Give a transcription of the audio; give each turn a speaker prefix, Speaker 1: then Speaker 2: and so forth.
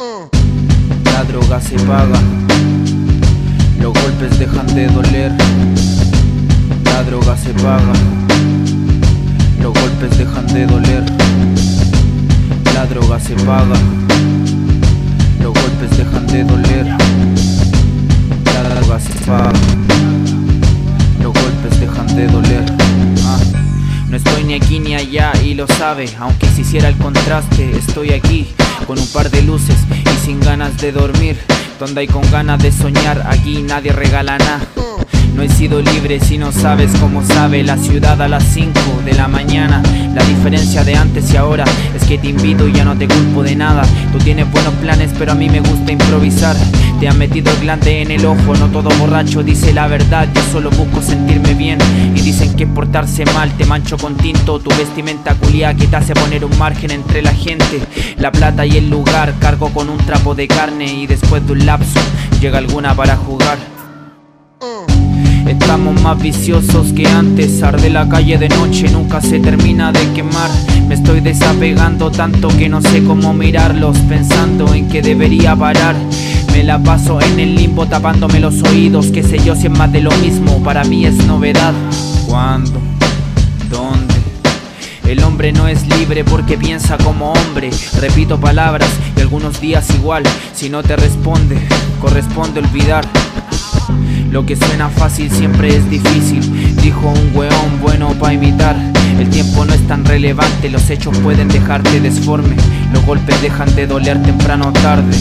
Speaker 1: La droga se paga, los golpes dejan de doler. La droga se paga, los golpes dejan de doler. La droga se paga, los golpes dejan de doler. La droga se paga, los golpes dejan de doler. Ah. No estoy ni aquí ni allá y lo sabe, aunque si hiciera el contraste, estoy aquí con un par de luces y sin ganas de dormir. Donde hay con ganas de soñar, aquí nadie regala nada. No he sido libre si no sabes cómo sabe la ciudad a las 5 de la mañana. La diferencia de antes y ahora es que te invito y ya no te culpo de nada. Tú tienes buenos planes, pero a mí me gusta improvisar. Te han metido el glande en el ojo, no todo borracho dice la verdad. Yo solo busco sentirme bien. Y dicen que portarse mal te mancho con tinto. Tu vestimenta culia que te hace poner un margen entre la gente. La plata y el lugar, cargo con un trapo de carne. Y después de un lapso, llega alguna para jugar. Estamos más viciosos que antes, arde la calle de noche, nunca se termina de quemar. Me estoy desapegando tanto que no sé cómo mirarlos, pensando en que debería parar. La paso en el limbo tapándome los oídos, que sé yo si es más de lo mismo, para mí es novedad. ¿Cuándo? ¿Dónde? El hombre no es libre porque piensa como hombre. Repito palabras y algunos días igual. Si no te responde, corresponde olvidar. Lo que suena fácil siempre es difícil, dijo un weón bueno para imitar. El tiempo no es tan relevante, los hechos pueden dejarte desforme, los golpes dejan de doler temprano o tarde.